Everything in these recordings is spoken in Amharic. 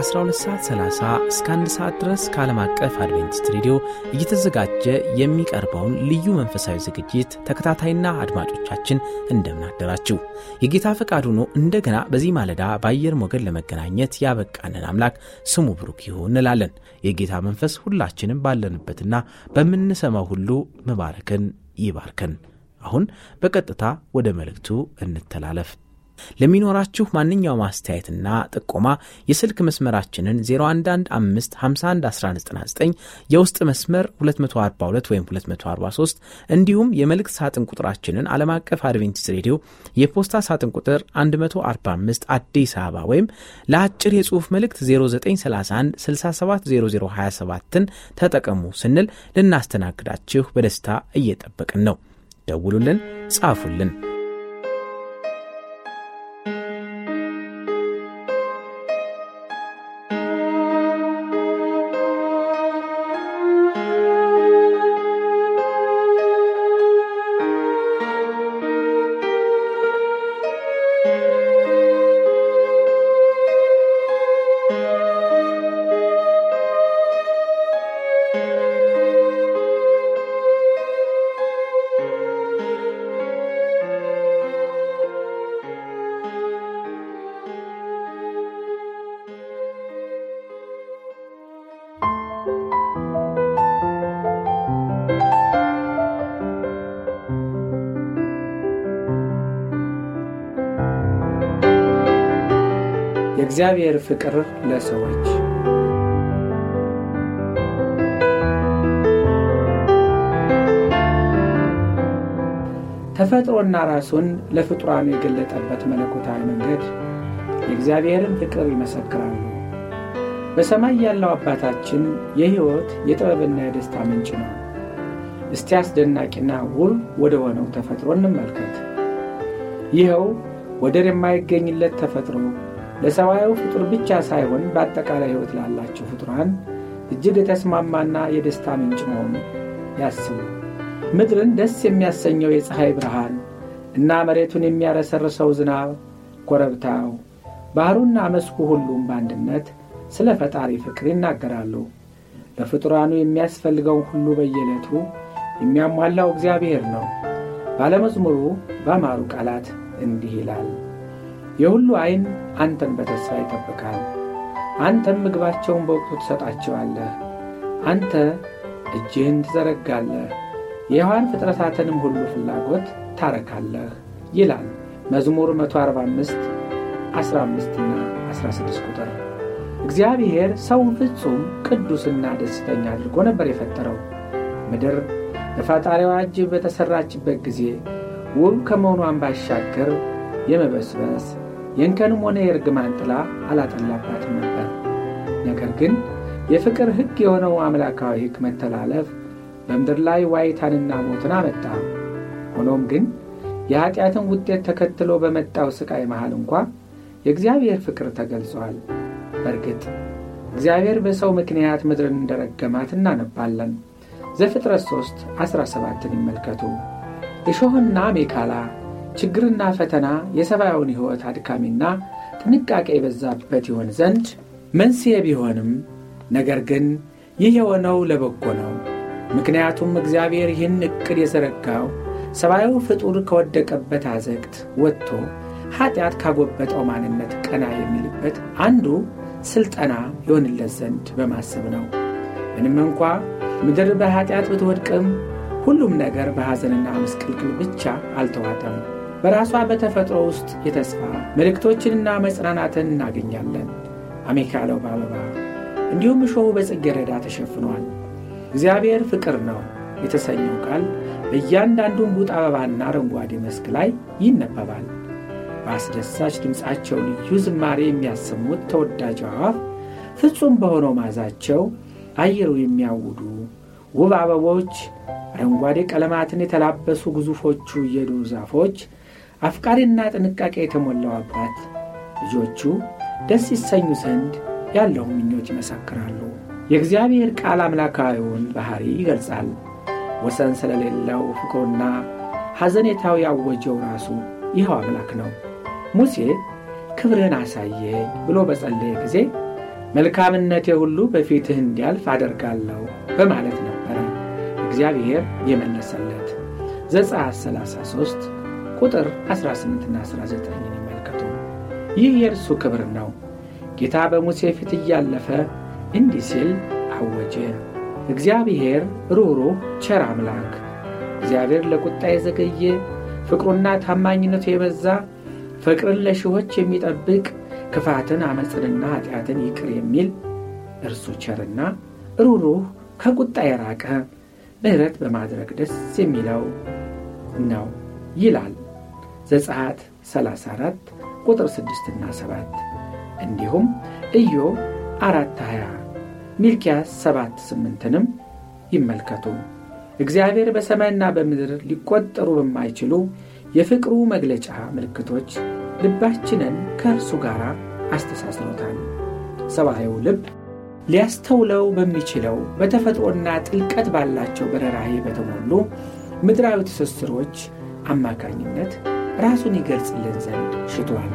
ከ12 ሰዓት 30 እስከ 1 ሰዓት ድረስ ከዓለም አቀፍ አድቬንቲስት ሬዲዮ እየተዘጋጀ የሚቀርበውን ልዩ መንፈሳዊ ዝግጅት ተከታታይና አድማጮቻችን እንደምናደራችው የጌታ ፈቃድ ሆኖ እንደገና በዚህ ማለዳ በአየር ሞገድ ለመገናኘት ያበቃንን አምላክ ስሙ ብሩክ ይሁን እንላለን። የጌታ መንፈስ ሁላችንም ባለንበትና በምንሰማው ሁሉ መባረክን ይባርከን። አሁን በቀጥታ ወደ መልእክቱ እንተላለፍ። ለሚኖራችሁ ማንኛውም አስተያየትና ጥቆማ የስልክ መስመራችንን 0115511199 የውስጥ መስመር 242 ወይም 243 እንዲሁም የመልእክት ሳጥን ቁጥራችንን ዓለም አቀፍ አድቬንቲስት ሬዲዮ የፖስታ ሳጥን ቁጥር 145 አዲስ አበባ ወይም ለአጭር የጽሑፍ መልእክት 0931 670027ን ተጠቀሙ ስንል ልናስተናግዳችሁ በደስታ እየጠበቅን ነው። ደውሉልን፣ ጻፉልን። የእግዚአብሔር ፍቅር ለሰዎች ተፈጥሮና ራሱን ለፍጡራኑ የገለጠበት መለኮታዊ መንገድ የእግዚአብሔርን ፍቅር ይመሰክራሉ። በሰማይ ያለው አባታችን የሕይወት የጥበብና የደስታ ምንጭ ነው። እስቲ አስደናቂና ውብ ወደ ሆነው ተፈጥሮ እንመልከት። ይኸው ወደር የማይገኝለት ተፈጥሮ ለሰብአዊ ፍጡር ብቻ ሳይሆን በአጠቃላይ ሕይወት ላላቸው ፍጡራን እጅግ የተስማማና የደስታ ምንጭ መሆኑ ያስቡ። ምድርን ደስ የሚያሰኘው የፀሐይ ብርሃን እና መሬቱን የሚያረሰርሰው ዝናብ፣ ኮረብታው፣ ባሕሩና መስኩ ሁሉም በአንድነት ስለ ፈጣሪ ፍቅር ይናገራሉ። ለፍጡራኑ የሚያስፈልገውን ሁሉ በየዕለቱ የሚያሟላው እግዚአብሔር ነው። ባለመዝሙሩ በአማሩ ቃላት እንዲህ ይላል የሁሉ ዐይን አንተን በተስፋ ይጠብቃል። አንተም ምግባቸውን በወቅቱ ትሰጣቸዋለህ። አንተ እጅህን ትዘረጋለህ፣ የሕያዋን ፍጥረታትንም ሁሉ ፍላጎት ታረካለህ ይላል መዝሙር 145 15ና 16 ቁጥር። እግዚአብሔር ሰውን ፍጹም ቅዱስና ደስተኛ አድርጎ ነበር የፈጠረው። ምድር በፈጣሪዋ እጅ በተሠራችበት ጊዜ ውብ ከመሆኗን ባሻገር የመበስበስ የእንከንም ሆነ የእርግማን ጥላ አላጠላባትም ነበር። ነገር ግን የፍቅር ሕግ የሆነው አምላካዊ ሕግ መተላለፍ በምድር ላይ ዋይታንና ሞትን አመጣ። ሆኖም ግን የኀጢአትን ውጤት ተከትሎ በመጣው ሥቃይ መሃል እንኳ የእግዚአብሔር ፍቅር ተገልጿል። በእርግጥ እግዚአብሔር በሰው ምክንያት ምድርን እንደረገማት እናነባለን። ዘፍጥረት 3 17ን ይመልከቱ። እሾህና ሜካላ ችግርና ፈተና የሰብአዊውን ሕይወት አድካሚና ጥንቃቄ የበዛበት ይሆን ዘንድ መንስኤ ቢሆንም ነገር ግን ይህ የሆነው ለበጎ ነው። ምክንያቱም እግዚአብሔር ይህን ዕቅድ የዘረጋው ሰብአዊ ፍጡር ከወደቀበት አዘቅት ወጥቶ ኀጢአት ካጎበጠው ማንነት ቀና የሚልበት አንዱ ሥልጠና ይሆንለት ዘንድ በማሰብ ነው። ምንም እንኳ ምድር በኀጢአት ብትወድቅም ሁሉም ነገር በሐዘንና ምስቅልቅል ብቻ አልተዋጠም። በራሷ በተፈጥሮ ውስጥ የተስፋ ምልክቶችንና መጽናናትን እናገኛለን። አሜካለው በአበባ እንዲሁም እሾሁ በጽጌረዳ ተሸፍኗል። እግዚአብሔር ፍቅር ነው የተሰኘው ቃል በእያንዳንዱ ቡጥ አበባና አረንጓዴ መስክ ላይ ይነበባል። በአስደሳች ድምፃቸው ልዩ ዝማሬ የሚያሰሙት ተወዳጅ አዕዋፍ ፍጹም በሆነው ማዛቸው አየሩ የሚያውዱ ውብ አበቦች፣ አረንጓዴ ቀለማትን የተላበሱ ግዙፎቹ የዱር ዛፎች፣ አፍቃሪና ጥንቃቄ የተሞላው አባት ልጆቹ ደስ ይሰኙ ዘንድ ያለው ምኞት ይመሰክራሉ። የእግዚአብሔር ቃል አምላካዊውን ባሕሪ ይገልጻል። ወሰን ስለሌለው ፍቅሩና ሐዘኔታው ያወጀው ራሱ ይኸው አምላክ ነው። ሙሴ ክብርህን አሳየኝ ብሎ በጸለየ ጊዜ መልካምነቴ ሁሉ በፊትህ እንዲያልፍ አደርጋለሁ በማለት ነበረ እግዚአብሔር የመለሰለት። ዘጸአት 33 ቁጥር 18ና 19 ይመልከቱ። ይህ የእርሱ ክብር ነው። ጌታ በሙሴ ፊት እያለፈ እንዲህ ሲል አወጀ። እግዚአብሔር ሩኅሩህ ቸር አምላክ፣ እግዚአብሔር ለቁጣ የዘገየ ፍቅሩና ታማኝነቱ የበዛ ፍቅርን ለሺዎች የሚጠብቅ ክፋትን አመፅንና ኃጢአትን ይቅር የሚል እርሱ ቸርና ሩኅሩህ ከቁጣ የራቀ ምሕረት በማድረግ ደስ የሚለው ነው ይላል ዘጸአት 34 ቁጥር 6ና 7 እንዲሁም ኢዮብ አራት 20 ሚልኪያስ 7 8ንም ይመልከቱ። እግዚአብሔር በሰማይና በምድር ሊቆጠሩ በማይችሉ የፍቅሩ መግለጫ ምልክቶች ልባችንን ከእርሱ ጋር አስተሳስሮታል። ሰብአዊው ልብ ሊያስተውለው በሚችለው በተፈጥሮና ጥልቀት ባላቸው በረራሄ በተሞሉ ምድራዊ ትስስሮች አማካኝነት ራሱን ይገልጽልን ዘንድ ሽቷል።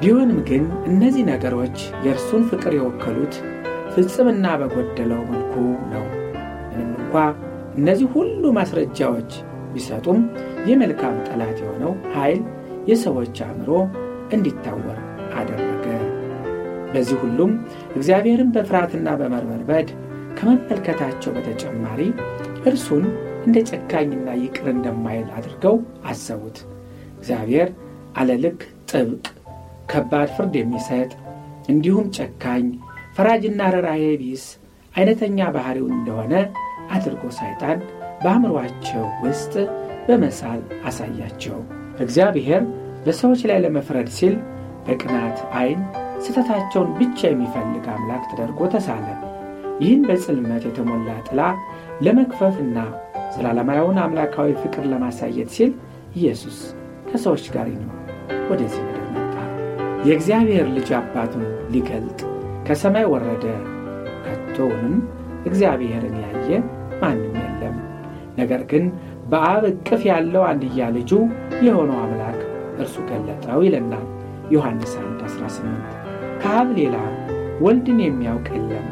ቢሆንም ግን እነዚህ ነገሮች የእርሱን ፍቅር የወከሉት ፍጽምና በጎደለው መልኩ ነው። ምንም እንኳ እነዚህ ሁሉ ማስረጃዎች ቢሰጡም የመልካም ጠላት የሆነው ኃይል የሰዎች አእምሮ እንዲታወር አደረገ። በዚህ ሁሉም እግዚአብሔርን በፍርሃትና በመርበርበድ ከመመልከታቸው በተጨማሪ እርሱን እንደ ጨካኝና ይቅር እንደማይል አድርገው አሰቡት። እግዚአብሔር አለልክ ጥብቅ፣ ከባድ ፍርድ የሚሰጥ እንዲሁም ጨካኝ፣ ፈራጅና ርኅራኄ ቢስ አይነተኛ ባሕሪው እንደሆነ አድርጎ ሰይጣን በአእምሮአቸው ውስጥ በመሳል አሳያቸው። እግዚአብሔር በሰዎች ላይ ለመፍረድ ሲል በቅናት ዐይን ስህተታቸውን ብቻ የሚፈልግ አምላክ ተደርጎ ተሳለ። ይህን በጽልመት የተሞላ ጥላ ለመክፈፍና ዘላለማዊውን አምላካዊ ፍቅር ለማሳየት ሲል ኢየሱስ ከሰዎች ጋር ይኖር ወደዚህ ምድር መጣ። የእግዚአብሔር ልጅ አባቱን ሊገልጥ ከሰማይ ወረደ። ከቶውንም እግዚአብሔርን ያየ ማንም የለም። ነገር ግን በአብ እቅፍ ያለው አንድያ ልጁ የሆነው አምላክ እርሱ ገለጠው ይለናል ዮሐንስ 1 18 ከአብ ሌላ ወልድን የሚያውቅ የለም።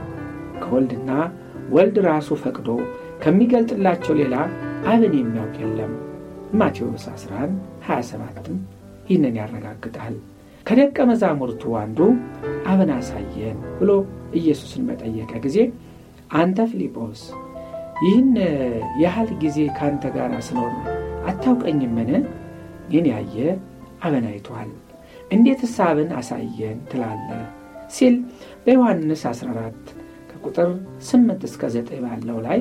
ከወልድና ወልድ ራሱ ፈቅዶ ከሚገልጥላቸው ሌላ አብን የሚያውቅ የለም። ማቴዎስ 11 27ም ይህንን ያረጋግጣል። ከደቀ መዛሙርቱ አንዱ አብን አሳየን ብሎ ኢየሱስን በጠየቀ ጊዜ አንተ ፊልጶስ ይህን ያህል ጊዜ ከአንተ ጋር ስኖር አታውቀኝምን? ይህን ያየ አብን አይቷል። እንዴትስ አብን አሳየን ትላለህ? ሲል በዮሐንስ 14 ከቁጥር 8 እስከ 9 ባለው ላይ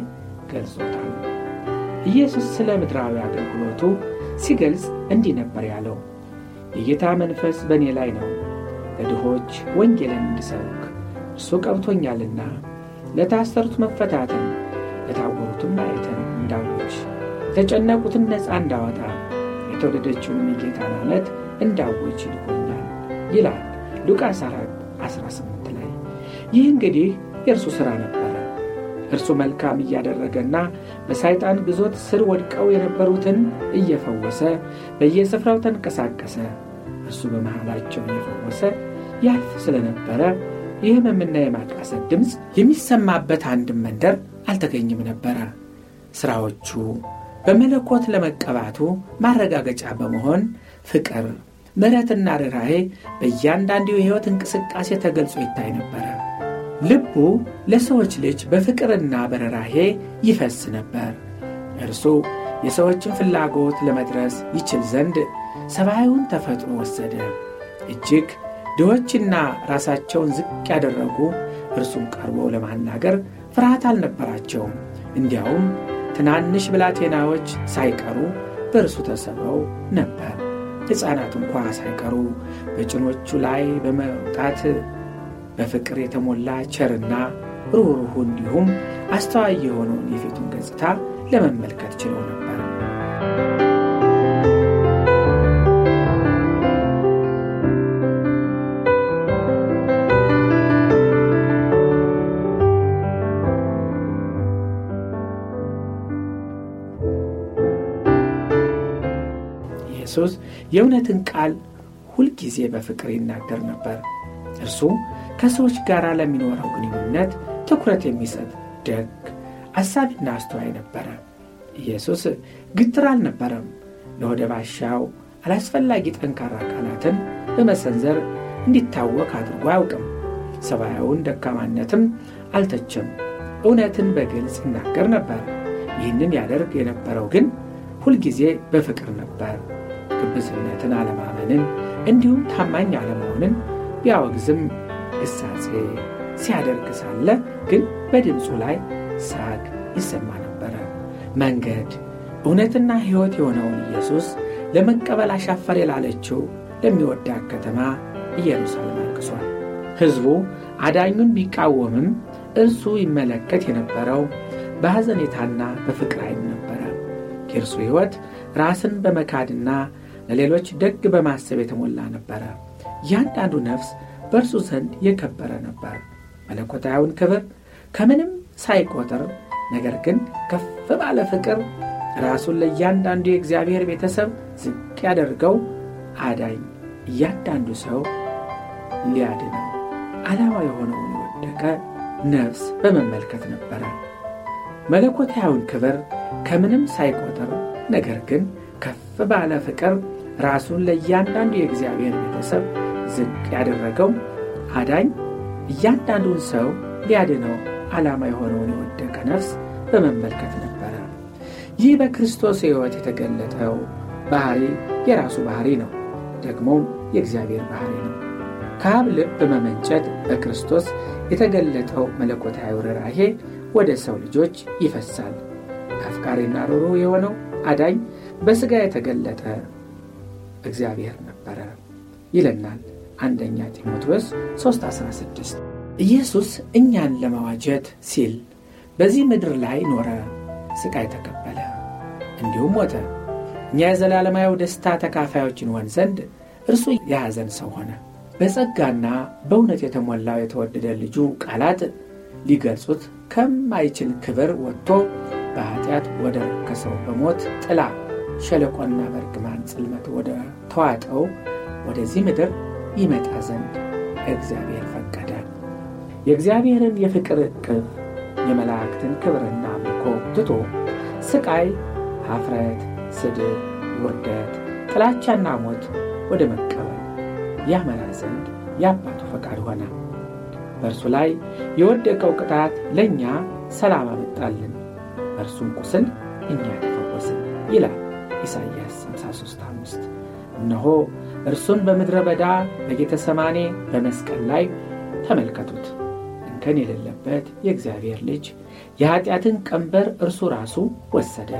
ገልጾታል። ኢየሱስ ስለ ምድራዊ አገልግሎቱ ሲገልጽ እንዲህ ነበር ያለው፣ የጌታ መንፈስ በእኔ ላይ ነው፣ ለድሆች ወንጌልን እንድሰብክ እርሱ ቀብቶኛልና፣ ለታሰሩት መፈታትን፣ ለታወሩትም ማየትን እንዳውጅ፣ የተጨነቁትን ነፃ እንዳወጣ፣ የተወደደችውንም የጌታን ዓመት እንዳውጅ ልኮኛል ይላል ሉቃስ 4 18 ላይ። ይህ እንግዲህ የእርሱ ሥራ ነበረ። እርሱ መልካም እያደረገና በሳይጣን ግዞት ስር ወድቀው የነበሩትን እየፈወሰ በየስፍራው ተንቀሳቀሰ። እርሱ በመሃላቸው እየፈወሰ ያልፍ ስለነበረ የሕመምና የማቃሰት ድምፅ የሚሰማበት አንድም መንደር አልተገኝም ነበረ። ሥራዎቹ በመለኮት ለመቀባቱ ማረጋገጫ በመሆን ፍቅር፣ ምሕረትና ርኅራኄ በእያንዳንዱ የሕይወት እንቅስቃሴ ተገልጾ ይታይ ነበረ። ልቡ ለሰዎች ልጅ በፍቅርና በርኅራኄ ይፈስ ነበር። እርሱ የሰዎችን ፍላጎት ለመድረስ ይችል ዘንድ ሰብአዊውን ተፈጥሮ ወሰደ። እጅግ ድሆችና ራሳቸውን ዝቅ ያደረጉ እርሱን ቀርበው ለማናገር ፍርሃት አልነበራቸውም። እንዲያውም ትናንሽ ብላቴናዎች ሳይቀሩ በእርሱ ተሰብረው ነበር። ሕፃናት እንኳ ሳይቀሩ በጭኖቹ ላይ በመውጣት በፍቅር የተሞላ ቸርና ሩህሩህ እንዲሁም አስተዋይ የሆነውን የፊቱን ገጽታ ለመመልከት ችለው ነበር። ኢየሱስ የእውነትን ቃል ሁልጊዜ በፍቅር ይናገር ነበር። እርሱ ከሰዎች ጋር ለሚኖረው ግንኙነት ትኩረት የሚሰጥ ደግ፣ አሳቢና አስተዋይ ነበረ። ኢየሱስ ግትር አልነበረም። ለወደ ባሻው አላስፈላጊ ጠንካራ ቃላትን በመሰንዘር እንዲታወቅ አድርጎ አያውቅም። ሰብአዊውን ደካማነትም አልተቸም። እውነትን በግልጽ ይናገር ነበር። ይህንን ያደርግ የነበረው ግን ሁልጊዜ በፍቅር ነበር። ግብዝነትን፣ አለማመንን እንዲሁም ታማኝ አለመሆንን ቢያወግዝም ግሳጼ ሲያደርግ ሳለ ግን በድምፁ ላይ ሳቅ ይሰማ ነበረ። መንገድ እውነትና ሕይወት የሆነውን ኢየሱስ ለመቀበል አሻፈር ላለችው ለሚወዳት ከተማ ኢየሩሳሌም አልቅሷል። ሕዝቡ አዳኙን ቢቃወምም እርሱ ይመለከት የነበረው በሐዘኔታና በፍቅር ዓይን ነበረ። የእርሱ ሕይወት ራስን በመካድና ለሌሎች ደግ በማሰብ የተሞላ ነበረ። እያንዳንዱ ነፍስ በእርሱ ዘንድ የከበረ ነበር። መለኮታዊውን ክብር ከምንም ሳይቆጥር ነገር ግን ከፍ ባለ ፍቅር ራሱን ለእያንዳንዱ የእግዚአብሔር ቤተሰብ ዝቅ ያደርገው አዳኝ እያንዳንዱ ሰው ሊያድነው ዓላማ የሆነውን የወደቀ ነፍስ በመመልከት ነበረ። መለኮታዊውን ክብር ከምንም ሳይቆጥር ነገር ግን ከፍ ባለ ፍቅር ራሱን ለእያንዳንዱ የእግዚአብሔር ቤተሰብ ዝቅ ያደረገው አዳኝ እያንዳንዱን ሰው ሊያድነው ዓላማ የሆነውን የወደቀ ነፍስ በመመልከት ነበረ። ይህ በክርስቶስ ሕይወት የተገለጠው ባሕሪ የራሱ ባሕሪ ነው፣ ደግሞም የእግዚአብሔር ባሕሪ ነው። ከአብ ልብ በመመንጨት በክርስቶስ የተገለጠው መለኮታዊ ርኅራኄ ወደ ሰው ልጆች ይፈሳል። አፍቃሪና ሩሩ የሆነው አዳኝ በሥጋ የተገለጠ እግዚአብሔር ነበረ ይለናል አንደኛ ጢሞቴዎስ 3:16 ኢየሱስ እኛን ለመዋጀት ሲል በዚህ ምድር ላይ ኖረ፣ ሥቃይ ተቀበለ፣ እንዲሁም ሞተ። እኛ የዘላለማዊ ደስታ ተካፋዮች እንሆን ዘንድ እርሱ የሐዘን ሰው ሆነ። በጸጋና በእውነት የተሞላው የተወደደ ልጁ ቃላት ሊገልጹት ከማይችል ክብር ወጥቶ በኀጢአት ወደ ረከሰው በሞት ጥላ ሸለቆና በርግማን ጽልመት ወደ ተዋጠው ወደዚህ ምድር ይመጣ ዘንድ እግዚአብሔር ፈቀደ። የእግዚአብሔርን የፍቅር ዕቅፍ የመላእክትን ክብርና አምልኮ ትቶ ስቃይ፣ ኀፍረት፣ ስድብ፣ ውርደት፣ ጥላቻና ሞት ወደ መቀበል ያመራ ዘንድ የአባቱ ፈቃድ ሆነ። በእርሱ ላይ የወደቀው ቅጣት ለእኛ ሰላም አመጣልን፣ በእርሱም ቁስል እኛ ተፈወስን ይላል ኢሳይያስ 53፥5 እነሆ እርሱን በምድረ በዳ በጌተሰማኔ በመስቀል ላይ ተመልከቱት። እንከን የሌለበት የእግዚአብሔር ልጅ የኀጢአትን ቀንበር እርሱ ራሱ ወሰደ።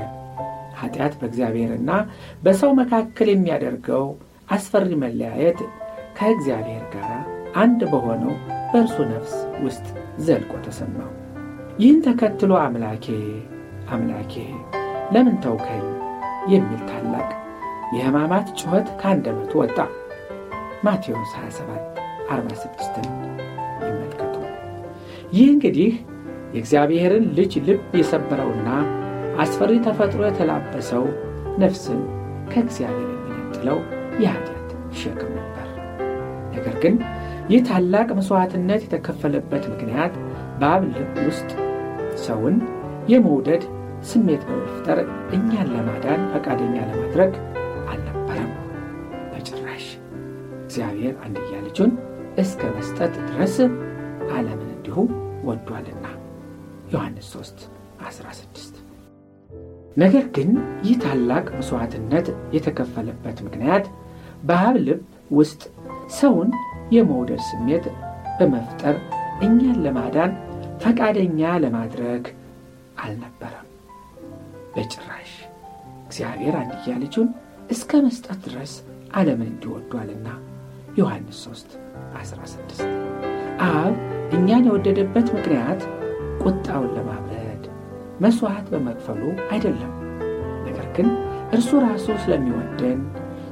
ኀጢአት በእግዚአብሔርና በሰው መካከል የሚያደርገው አስፈሪ መለያየት ከእግዚአብሔር ጋር አንድ በሆነው በእርሱ ነፍስ ውስጥ ዘልቆ ተሰማው። ይህን ተከትሎ አምላኬ አምላኬ ለምን ተውከኝ የሚል ታላቅ የሕማማት ጩኸት ከአንደበቱ ወጣ። ማቴዎስ 27 46ን ይመልከቱ። ይህ እንግዲህ የእግዚአብሔርን ልጅ ልብ የሰበረውና አስፈሪ ተፈጥሮ የተላበሰው ነፍስን ከእግዚአብሔር የሚነጥለው የኃጢአት ሸክም ነበር። ነገር ግን ይህ ታላቅ መሥዋዕትነት የተከፈለበት ምክንያት በአብ ልብ ውስጥ ሰውን የመውደድ ስሜት በመፍጠር እኛን ለማዳን ፈቃደኛ ለማድረግ እግዚአብሔር አንድያ ልጁን እስከ መስጠት ድረስ ዓለምን እንዲሁ ወዷልና ዮሐንስ 3 16 ነገር ግን ይህ ታላቅ መሥዋዕትነት የተከፈለበት ምክንያት በአብ ልብ ውስጥ ሰውን የመውደድ ስሜት በመፍጠር እኛን ለማዳን ፈቃደኛ ለማድረግ አልነበረም። በጭራሽ እግዚአብሔር አንድያ ልጁን እስከ መስጠት ድረስ ዓለምን እንዲወዷልና ዮሐንስ 3 16 አብ እኛን የወደደበት ምክንያት ቁጣውን ለማብረድ መሥዋዕት በመክፈሉ አይደለም። ነገር ግን እርሱ ራሱ ስለሚወደን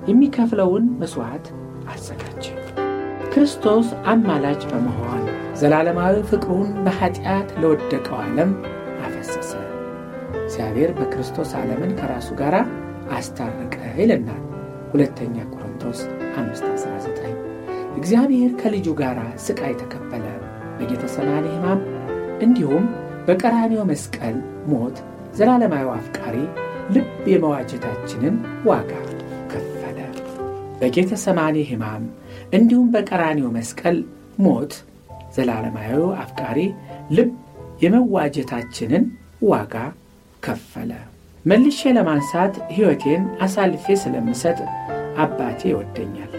የሚከፍለውን መሥዋዕት አዘጋጀ። ክርስቶስ አማላጅ በመሆን ዘላለማዊ ፍቅሩን በኀጢአት ለወደቀው ዓለም አፈሰሰ። እግዚአብሔር በክርስቶስ ዓለምን ከራሱ ጋር አስታረቀ ይለናል ሁለተኛ ቆሮንቶስ 519 እግዚአብሔር ከልጁ ጋር ሥቃይ ተቀበለ በጌተሰማኒ ሕማም እንዲሁም በቀራንዮ መስቀል ሞት ዘላለማዊ አፍቃሪ ልብ የመዋጀታችንን ዋጋ ከፈለ። በጌተሰማኒ ሕማም እንዲሁም በቀራንዮ መስቀል ሞት ዘላለማዊ አፍቃሪ ልብ የመዋጀታችንን ዋጋ ከፈለ። መልሼ ለማንሳት ሕይወቴን አሳልፌ ስለምሰጥ አባቴ ይወደኛል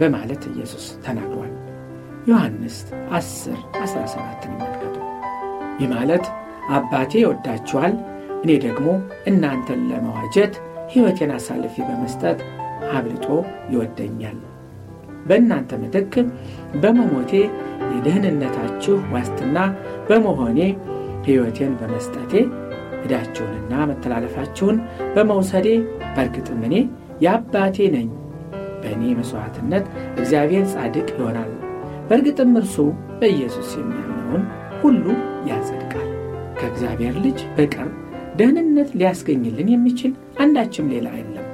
በማለት ኢየሱስ ተናግሯል። ዮሐንስ 10 17 ይመልከቱ። ይህ ማለት አባቴ ይወዳችኋል፣ እኔ ደግሞ እናንተን ለመዋጀት ሕይወቴን አሳልፌ በመስጠት አብልጦ ይወደኛል። በእናንተ ምትክ በመሞቴ የደህንነታችሁ ዋስትና በመሆኔ ሕይወቴን በመስጠቴ ዕዳችሁንና መተላለፋችሁን በመውሰዴ በእርግጥም እኔ የአባቴ ነኝ። በእኔ መሥዋዕትነት እግዚአብሔር ጻድቅ ይሆናል። በእርግጥም እርሱ በኢየሱስ የሚያምነውን ሁሉ ያጸድቃል። ከእግዚአብሔር ልጅ በቀር ደህንነት ሊያስገኝልን የሚችል አንዳችም ሌላ የለም።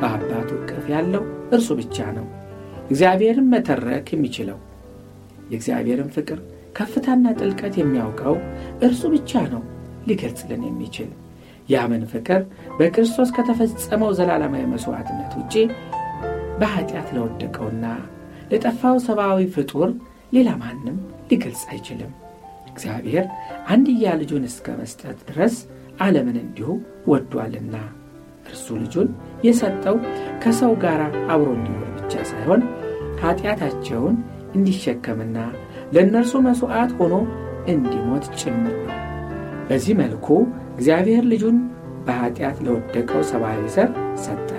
በአባቱ እቅፍ ያለው እርሱ ብቻ ነው። እግዚአብሔርን መተረክ የሚችለው የእግዚአብሔርን ፍቅር ከፍታና ጥልቀት የሚያውቀው እርሱ ብቻ ነው ሊገልጽልን የሚችል ያምን ፍቅር በክርስቶስ ከተፈጸመው ዘላለማዊ መሥዋዕትነት ውጪ በኀጢአት ለወደቀውና ለጠፋው ሰብአዊ ፍጡር ሌላ ማንም ሊገልጽ አይችልም። እግዚአብሔር አንድያ ልጁን እስከ መስጠት ድረስ ዓለምን እንዲሁ ወዷልና እርሱ ልጁን የሰጠው ከሰው ጋር አብሮ እንዲኖር ብቻ ሳይሆን ኀጢአታቸውን እንዲሸከምና ለእነርሱ መሥዋዕት ሆኖ እንዲሞት ጭምር ነው። በዚህ መልኩ እግዚአብሔር ልጁን በኀጢአት ለወደቀው ሰብአዊ ዘር ሰጠ።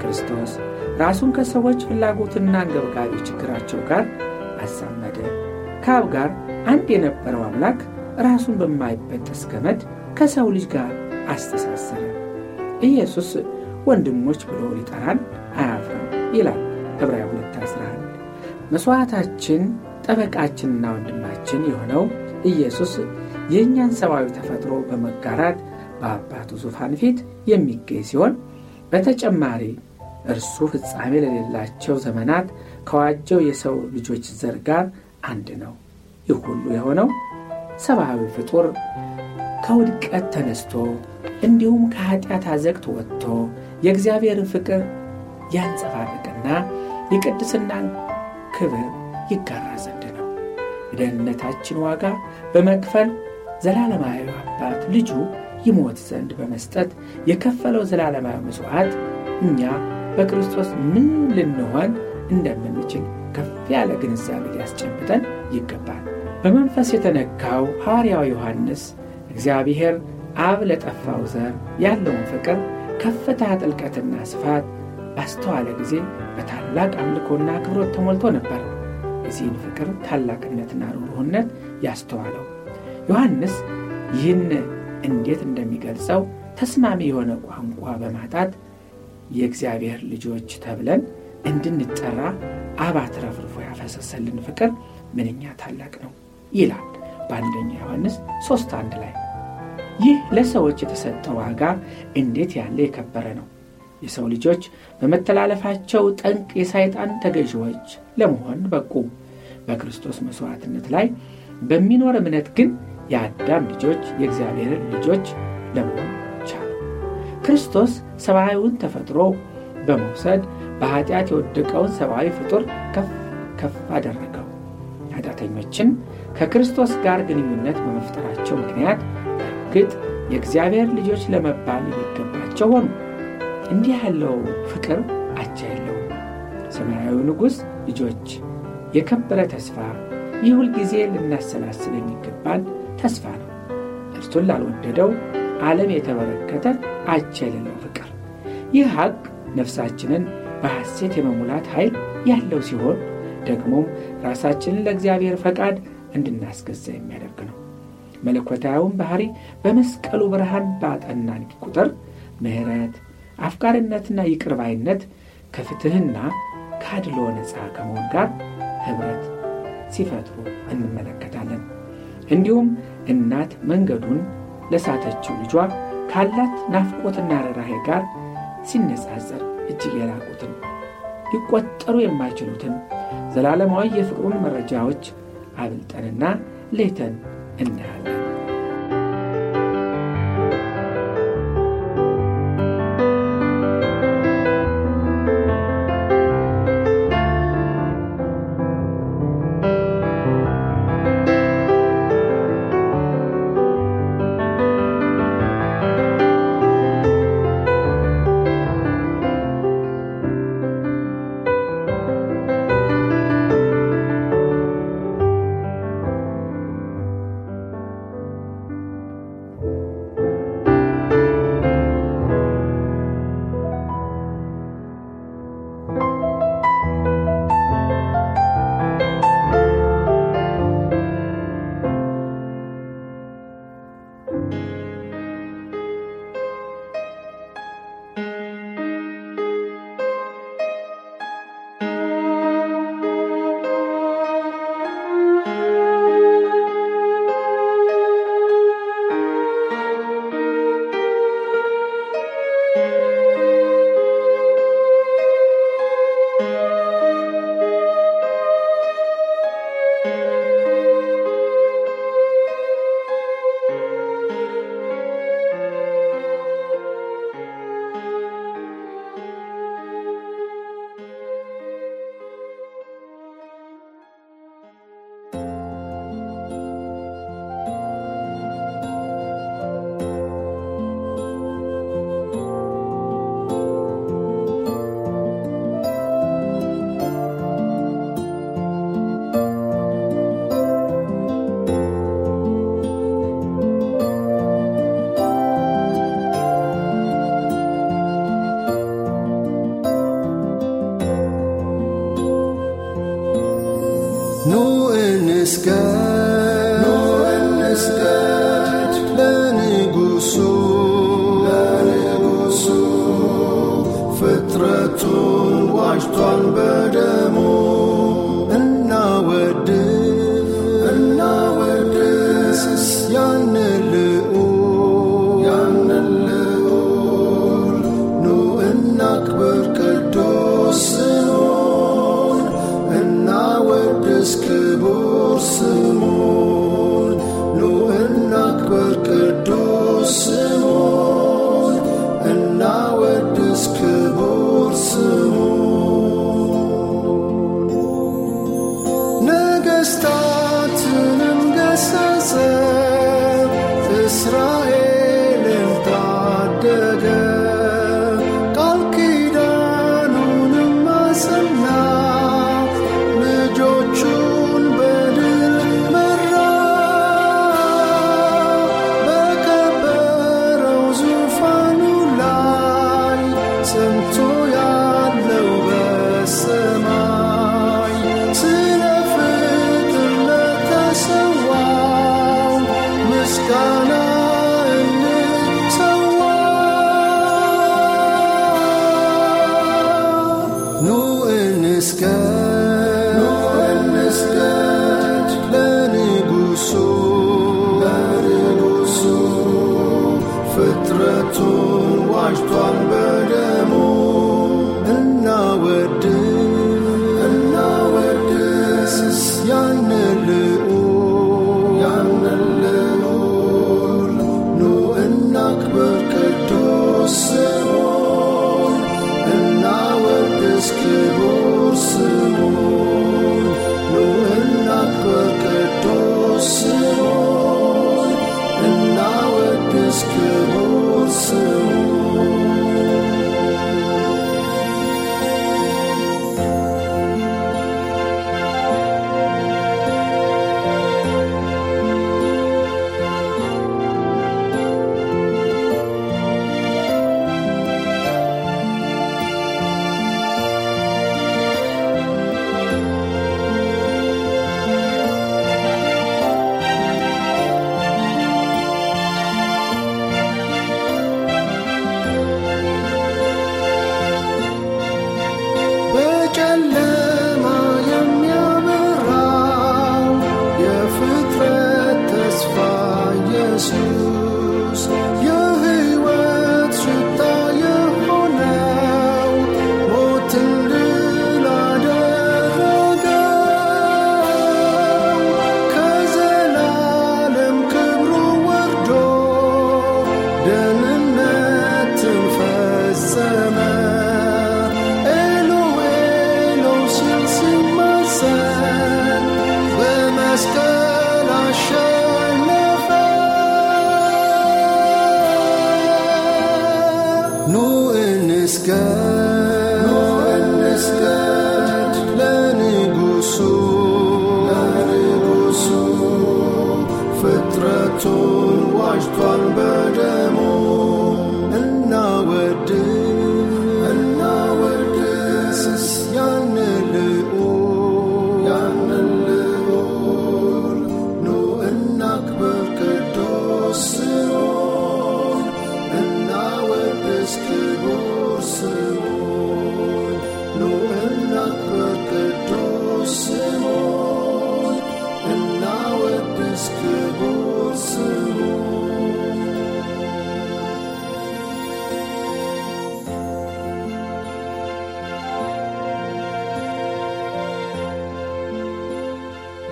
ክርስቶስ ራሱን ከሰዎች ፍላጎትና አንገብጋቢ ችግራቸው ጋር አዛመደ። ከአብ ጋር አንድ የነበረው አምላክ ራሱን በማይበጠስ ገመድ ከሰው ልጅ ጋር አስተሳሰረ። ኢየሱስ ወንድሞች ብሎ ሊጠራን አያፍርም ይላል ዕብራውያን 2፥11 መሥዋዕታችን ጠበቃችንና ወንድማችን የሆነው ኢየሱስ የእኛን ሰብአዊ ተፈጥሮ በመጋራት በአባቱ ዙፋን ፊት የሚገኝ ሲሆን በተጨማሪ እርሱ ፍጻሜ ለሌላቸው ዘመናት ከዋጀው የሰው ልጆች ዘር ጋር አንድ ነው። ይህ ሁሉ የሆነው ሰብአዊ ፍጡር ከውድቀት ተነስቶ እንዲሁም ከኀጢአት አዘቅት ወጥቶ የእግዚአብሔርን ፍቅር ያንጸባርቅና የቅድስናን ክብር ይጋራ ዘንድ ነው። የደህንነታችን ዋጋ በመክፈል ዘላለማዊ አባት ልጁ ይሞት ዘንድ በመስጠት የከፈለው ዘላለማዊ መሥዋዕት እኛ በክርስቶስ ምን ልንሆን እንደምንችል ከፍ ያለ ግንዛቤ ሊያስጨብጠን ይገባል። በመንፈስ የተነካው ሐዋርያው ዮሐንስ እግዚአብሔር አብ ለጠፋው ዘር ያለውን ፍቅር ከፍታ፣ ጥልቀትና ስፋት ባስተዋለ ጊዜ በታላቅ አምልኮና አክብሮት ተሞልቶ ነበር። የዚህን ፍቅር ታላቅነትና ርኅሩህነት ያስተዋለው ዮሐንስ ይህን እንዴት እንደሚገልጸው ተስማሚ የሆነ ቋንቋ በማጣት የእግዚአብሔር ልጆች ተብለን እንድንጠራ አብ አትረፍርፎ ያፈሰሰልን ፍቅር ምንኛ ታላቅ ነው ይላል በአንደኛ ዮሐንስ ሦስት አንድ ላይ። ይህ ለሰዎች የተሰጠ ዋጋ እንዴት ያለ የከበረ ነው! የሰው ልጆች በመተላለፋቸው ጠንቅ የሳይጣን ተገዢዎች ለመሆን በቁ። በክርስቶስ መሥዋዕትነት ላይ በሚኖር እምነት ግን የአዳም ልጆች የእግዚአብሔርን ልጆች ለመሆን ክርስቶስ ሰብአዊውን ተፈጥሮ በመውሰድ በኃጢአት የወደቀውን ሰብአዊ ፍጡር ከፍ ከፍ አደረገው። ኃጢአተኞችን ከክርስቶስ ጋር ግንኙነት በመፍጠራቸው ምክንያት እርግጥ የእግዚአብሔር ልጆች ለመባል የሚገባቸው ሆኑ። እንዲህ ያለው ፍቅር አቻ የለውም። ሰማያዊ ንጉሥ ልጆች የከበረ ተስፋ ይህ ሁልጊዜ ልናሰላስል የሚገባን ተስፋ ነው። እርሱን ላልወደደው ዓለም የተበረከተ የሌለው ፍቅር። ይህ ሐቅ ነፍሳችንን በሐሴት የመሙላት ኃይል ያለው ሲሆን ደግሞም ራሳችንን ለእግዚአብሔር ፈቃድ እንድናስገዛ የሚያደርግ ነው። መለኮታዊውን ባሕሪ በመስቀሉ ብርሃን ባጠናን ቁጥር ምሕረት፣ አፍቃሪነትና ይቅርባይነት ከፍትሕና ከአድሎ ነፃ ከመሆን ጋር ኅብረት ሲፈጥሩ እንመለከታለን። እንዲሁም እናት መንገዱን ለሳተችው ልጇ ካላት ናፍቆትና ርኅራኄ ጋር ሲነጻጸር እጅግ የላቁትን ሊቆጠሩ የማይችሉትን ዘላለማዊ የፍቅሩን መረጃዎች አብልጠንና ሌተን እናያለን።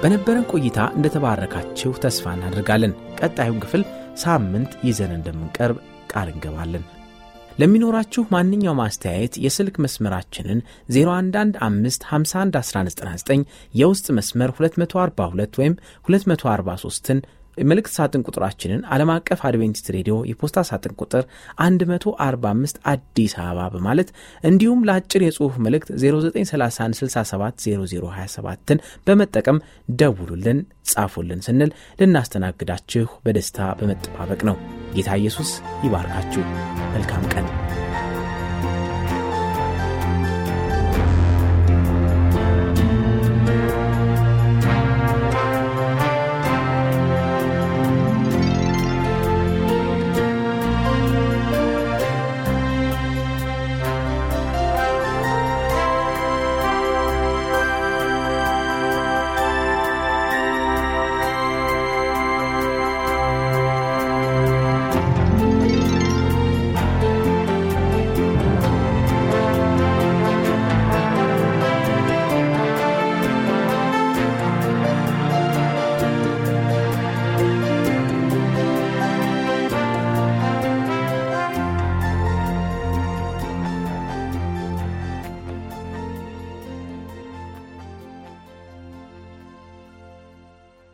በነበረን ቆይታ እንደተባረካችሁ ተስፋ እናደርጋለን። ቀጣዩን ክፍል ሳምንት ይዘን እንደምንቀርብ ቃል እንገባለን። ለሚኖራችሁ ማንኛውም አስተያየት የስልክ መስመራችንን 0115511199 የውስጥ መስመር 242 ወይም 243ን መልእክት ሳጥን ቁጥራችንን ዓለም አቀፍ አድቬንቲስት ሬዲዮ የፖስታ ሳጥን ቁጥር 145 አዲስ አበባ በማለት እንዲሁም ለአጭር የጽሑፍ መልእክት 0931670027ን በመጠቀም ደውሉልን፣ ጻፉልን ስንል ልናስተናግዳችሁ በደስታ በመጠባበቅ ነው። ጌታ ኢየሱስ ይባርካችሁ። መልካም ቀን